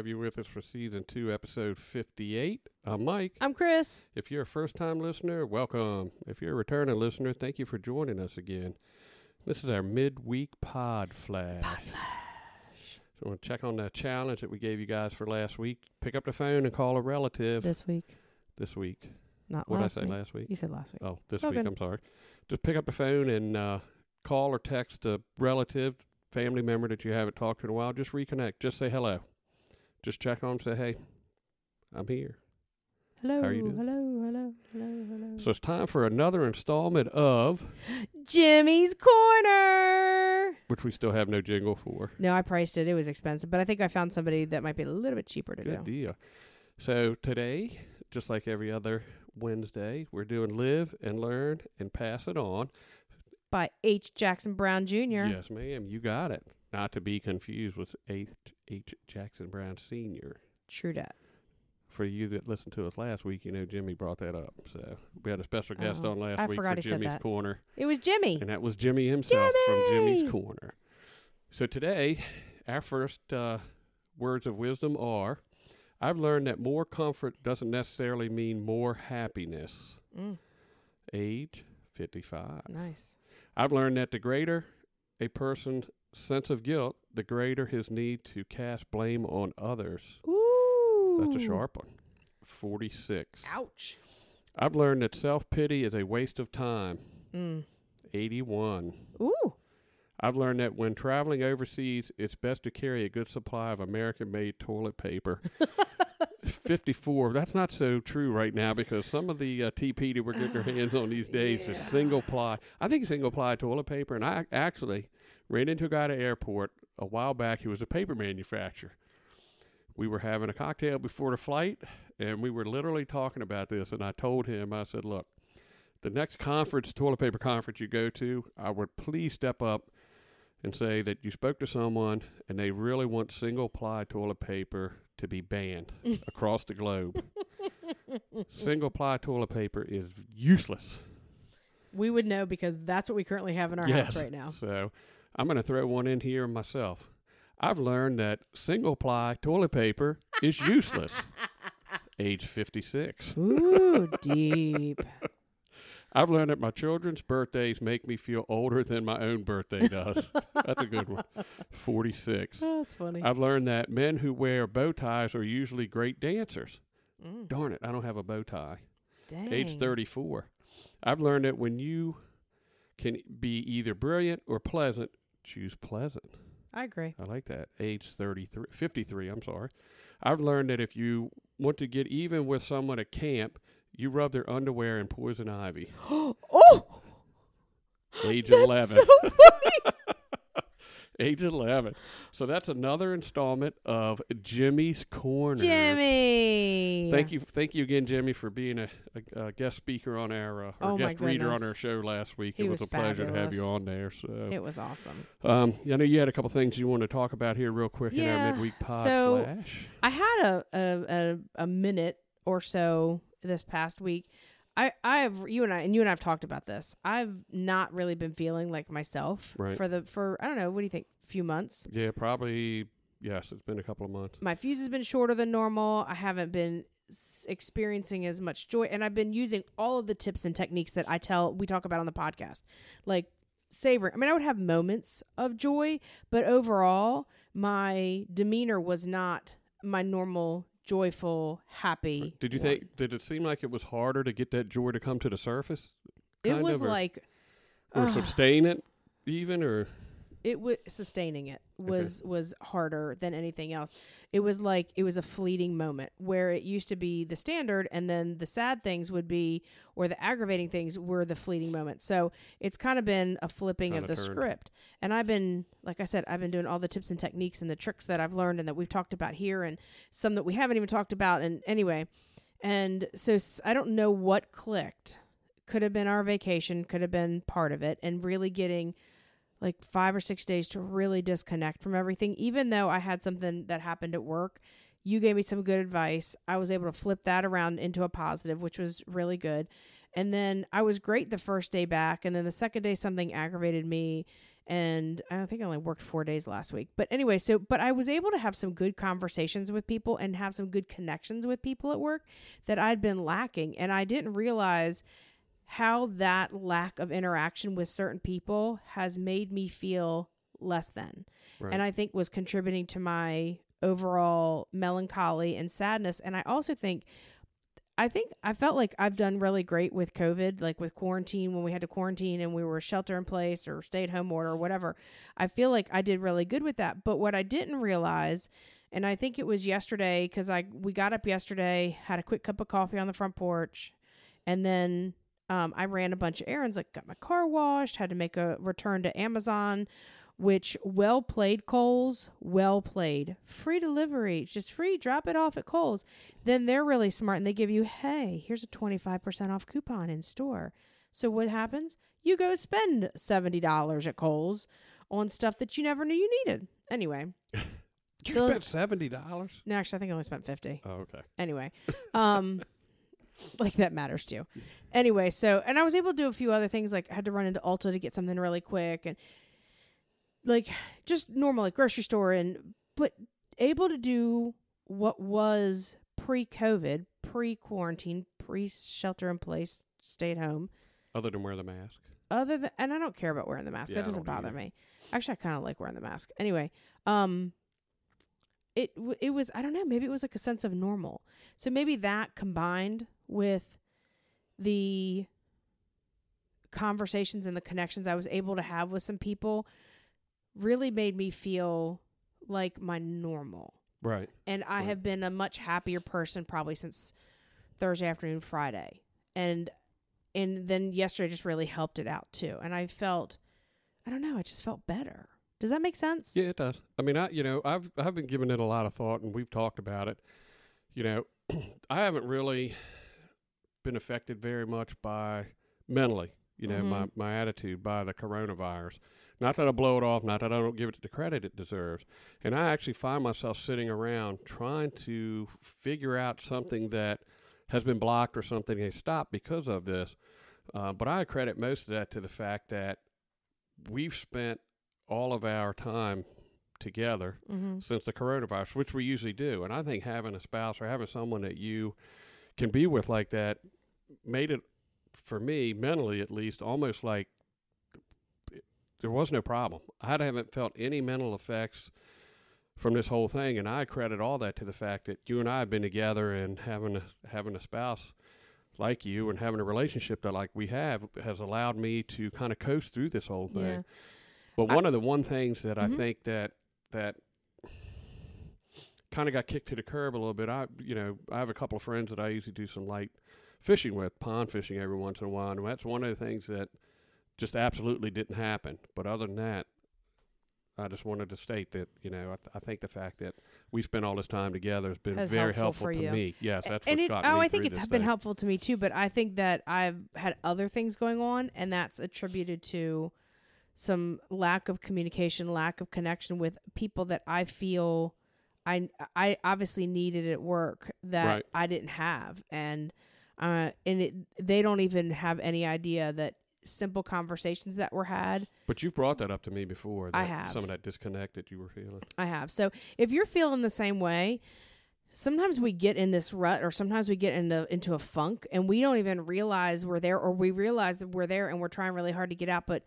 have you with us for season two, episode 58. I'm Mike. I'm Kris. If you're a first time listener, welcome. If you're a returning listener, thank you for joining us again. This is our midweek pod flash. Pod flash. So, we'll check on that challenge that we gave you guys for last week. Pick up the phone and call a relative This week, this week. not What did I say week. last week? You said last week. Oh, this Okay. week. I'm sorry. Just pick up the phone and uh, call or text a relative, family member that you haven't talked to in a while. Just reconnect. Just say hello. Just check on them. Say, hey, I'm here. Hello, are you doing? hello, hello, hello, hello. So it's time for another installment of Jimmy's Corner. which we still have no jingle for. No, I priced it. It was expensive, but I think I found somebody that might be a little bit cheaper to Good do. deal. So today, just like every other Wednesday, we're doing live and learn and pass it on. By H. Jackson Brown Jr. Yes, ma'am. You got it. Not to be confused with H. H. Jackson Brown Senior. True dat. for you that listened to us last week, you know Jimmy brought that up. So we had a special guest Oh, on last I week for Jimmy's. Corner, It was Jimmy. and that was Jimmy himself from Jimmy's Corner. So today, our first uh, words of wisdom are: I've learned that more comfort doesn't necessarily mean more happiness. Mm, Age fifty-five. nice. I've learned that the greater a person's sense of guilt, the greater his need to cast blame on others. Ooh. That's a sharp one. Forty-six. Ouch. I've learned that self pity is a waste of time. Mm. 81. Ooh. I've learned that when traveling overseas, it's best to carry a good supply of American made toilet paper. 54. That's not so true right now because some of the uh, TP that we're getting our hands on these days is single ply. I think single ply toilet paper. And I actually ran into a guy at the airport a while back who was a paper manufacturer. We were having a cocktail before the flight, and we were literally talking about this. And I told him, I said, look, the next conference, toilet paper conference you go to, I would please step up and say that you spoke to someone and they really want single ply toilet paper to be banned across the globe. single ply toilet paper is useless. We would know because that's what we currently have in our Yes. house right now. So I'm going to throw one in here myself. I've learned that single ply toilet paper is useless. Age 56. Ooh, deep. I've learned that my children's birthdays make me feel older than my own birthday does. That's a good one. 46. Oh, that's funny. I've learned that men who wear bow ties are usually great dancers. Mm, Darn it, I don't have a bow tie. dang. Age 34. I've learned that when you can be either brilliant or pleasant, choose pleasant. I agree. I like that. Age 33, 53, I'm sorry. I've learned that if you want to get even with someone at camp, you rub their underwear in poison ivy. oh, Age that's 11. so funny. Age 11. So that's another installment of Jimmy's Corner. Jimmy. Thank you, thank you again, Jimmy, for being a, a, a guest speaker on our uh, or Oh, guest reader on our show last week. He it was, was a pleasure to have you on there. So, It was awesome. um, I know you had a couple things you want to talk about here, real quick, in our midweek pod so- flash. I had a, a a a minute or so this past week. I I have you and I and you and I have talked about this. I've not really been feeling like myself Right. for the for I don't know. What do you think? Few months. Yeah, probably. Yes, it's been a couple of months. My fuse has been shorter than normal. I haven't been experiencing as much joy, and I've been using all of the tips and techniques that I tell we talk about on the podcast, like savoring. I mean, I would have moments of joy, but overall, my demeanor was not my normal joyful, happy. Uh, did you one. think? Did it seem like it was harder to get that joy to come to the surface, it was of, or- like or Ugh. sustain it, even, or it was sustaining it was was harder than anything else. It was like it was a fleeting moment where it used to be the standard and then the sad things would be or the aggravating things were the fleeting moments. So it's kind of been a flipping Kinda the script. And I've been like I said, I've been doing all the tips and techniques and the tricks that I've learned and that we've talked about here and some that we haven't even talked about and anyway. And so i don't know what clicked. Could have been our vacation, could have been part of it and really getting like five or six days to really disconnect from everything. Even though I had something that happened at work, you gave me some good advice. I was able to flip that around into a positive, which was really good. And then I was great the first day back. And then the second day, something aggravated me. And I think I only worked four days last week. But anyway, so, but I was able to have some good conversations with people and have some good connections with people at work that I'd been lacking. And I didn't realize how that lack of interaction with certain people has made me feel less than. Right. and i think was contributing to my overall melancholy and sadness. And i also think i think i felt like i've done really great with covid like with quarantine when we had to quarantine and we were shelter in place or stay at home order or whatever. I feel like i did really good with that. But what i didn't realize and i think it was yesterday because i we got up yesterday had a quick cup of coffee on the front porch and then um, I ran a bunch of errands, like got my car washed, had to make a return to Amazon, which well played Kohl's, well played. Free delivery, just free, drop it off at Kohl's. Then they're really smart and they give you, hey, here's a 25% off coupon in store. So what happens? You go spend $70 at Kohl's on stuff that you never knew you needed. Anyway, you so- spent seventy dollars. no, actually, I think I only spent 50 Oh, okay. anyway um like that matters to you anyway so and i was able to do a few other things like i had to run into ulta to get something really quick and like just normal like grocery store and but able to do what was pre-covid pre-quarantine pre-shelter in place stay at home Other than wear the mask. other than and I don't care about wearing the mask. Yeah, that doesn't bother either. me. Actually, I kind of like wearing the mask. Anyway, um it w- it was I don't know, maybe it was like a sense of normal. So maybe that combined with the conversations and the connections I was able to have with some people really made me feel like my normal Right. and I Right. have been a much happier person probably since Thursday afternoon, Friday, and and then yesterday just really helped it out too. And I felt, I don't know, I just felt better. Does that make sense? Yeah, it does. I mean, I you know I've I've been giving it a lot of thought, and we've talked about it. You know, I haven't really been affected very much by mentally. You know, my Mhm. my attitude by the coronavirus. Not that I blow it off. Not that I don't give it the credit it deserves. And I actually find myself sitting around trying to figure out something that has been blocked or something has stopped because of this. Uh, but I credit most of that to the fact that we've spent all of our time together Mm-hmm. since the coronavirus, which we usually do. And I think having a spouse or having someone that you can be with like that made it, for me, mentally at least, almost like there was no problem. I haven't felt any mental effects from this whole thing, and I credit all that to the fact that you and I have been together and having a, having a spouse like you and having a relationship that like we have has allowed me to kind of coast through this whole thing. Yeah. But I- one of the one things that Mhm. I think that that kind of got kicked to the curb a little bit. I you know I have a couple of friends that I usually do some light fishing with, pond fishing every once in a while, and that's one of the things that just absolutely didn't happen. But other than that. I just wanted to state that you know I, th- I think the fact that we spent all this time together has been very helpful helpful, to you. me. Yes, that's and what it, oh, I think it's been thing. helpful to me too. But I think that I've had other things going on, and that's attributed to some lack of communication, lack of connection with people that I feel I I obviously needed at work that Right. I didn't have, and uh, and it they don't even have any idea that simple conversations that were had But you've brought that up to me before. That I have. some of that disconnect that you were feeling. I have. So if you're feeling the same way, sometimes we get in this rut or sometimes we get into into a funk and we don't even realize we're there or we realize that we're there and we're trying really hard to get out but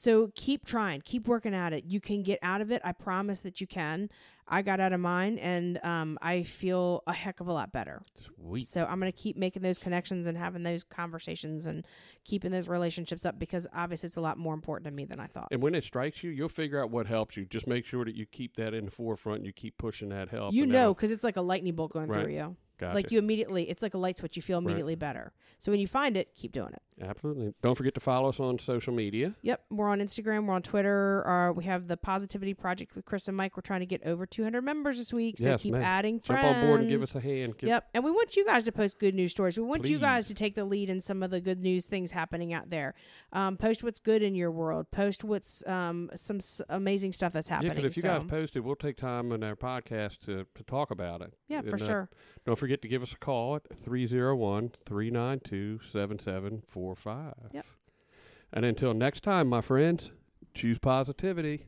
so keep trying, keep working at it. You can get out of it. I promise that you can. I got out of mine and um, I feel a heck of a lot better. Sweet. So I'm going to keep making those connections and having those conversations and keeping those relationships up because obviously it's a lot more important to me than I thought. And when it strikes you, you'll figure out what helps you. Just make sure that you keep that in the forefront and you keep pushing that help. You know, because it's like a lightning bolt going Right. through you. Gotcha. Like you immediately, it's like a light switch. You feel Right. immediately better. So when you find it, keep doing it. Absolutely. Don't forget to follow us on social media. Yep, we're on Instagram, we're on Twitter. Uh, we have the Positivity Project with Kris and Mike. We're trying to get over 200 members this week, so Yes, keep ma'am. adding Jump on board and give us a hand. Give, Yep, and we want you guys to post good news stories. We want you guys to take the lead in some of the good news things happening out there. Um, post what's good in your world. Post what's um, some s- amazing stuff that's Yeah, happening. because if you so, guys post it, we'll take time in our podcast to, to talk about it. yeah, for And, uh, sure. Don't forget to give us a call at 301 392 7745. Yep. And until next time, my friends, choose positivity.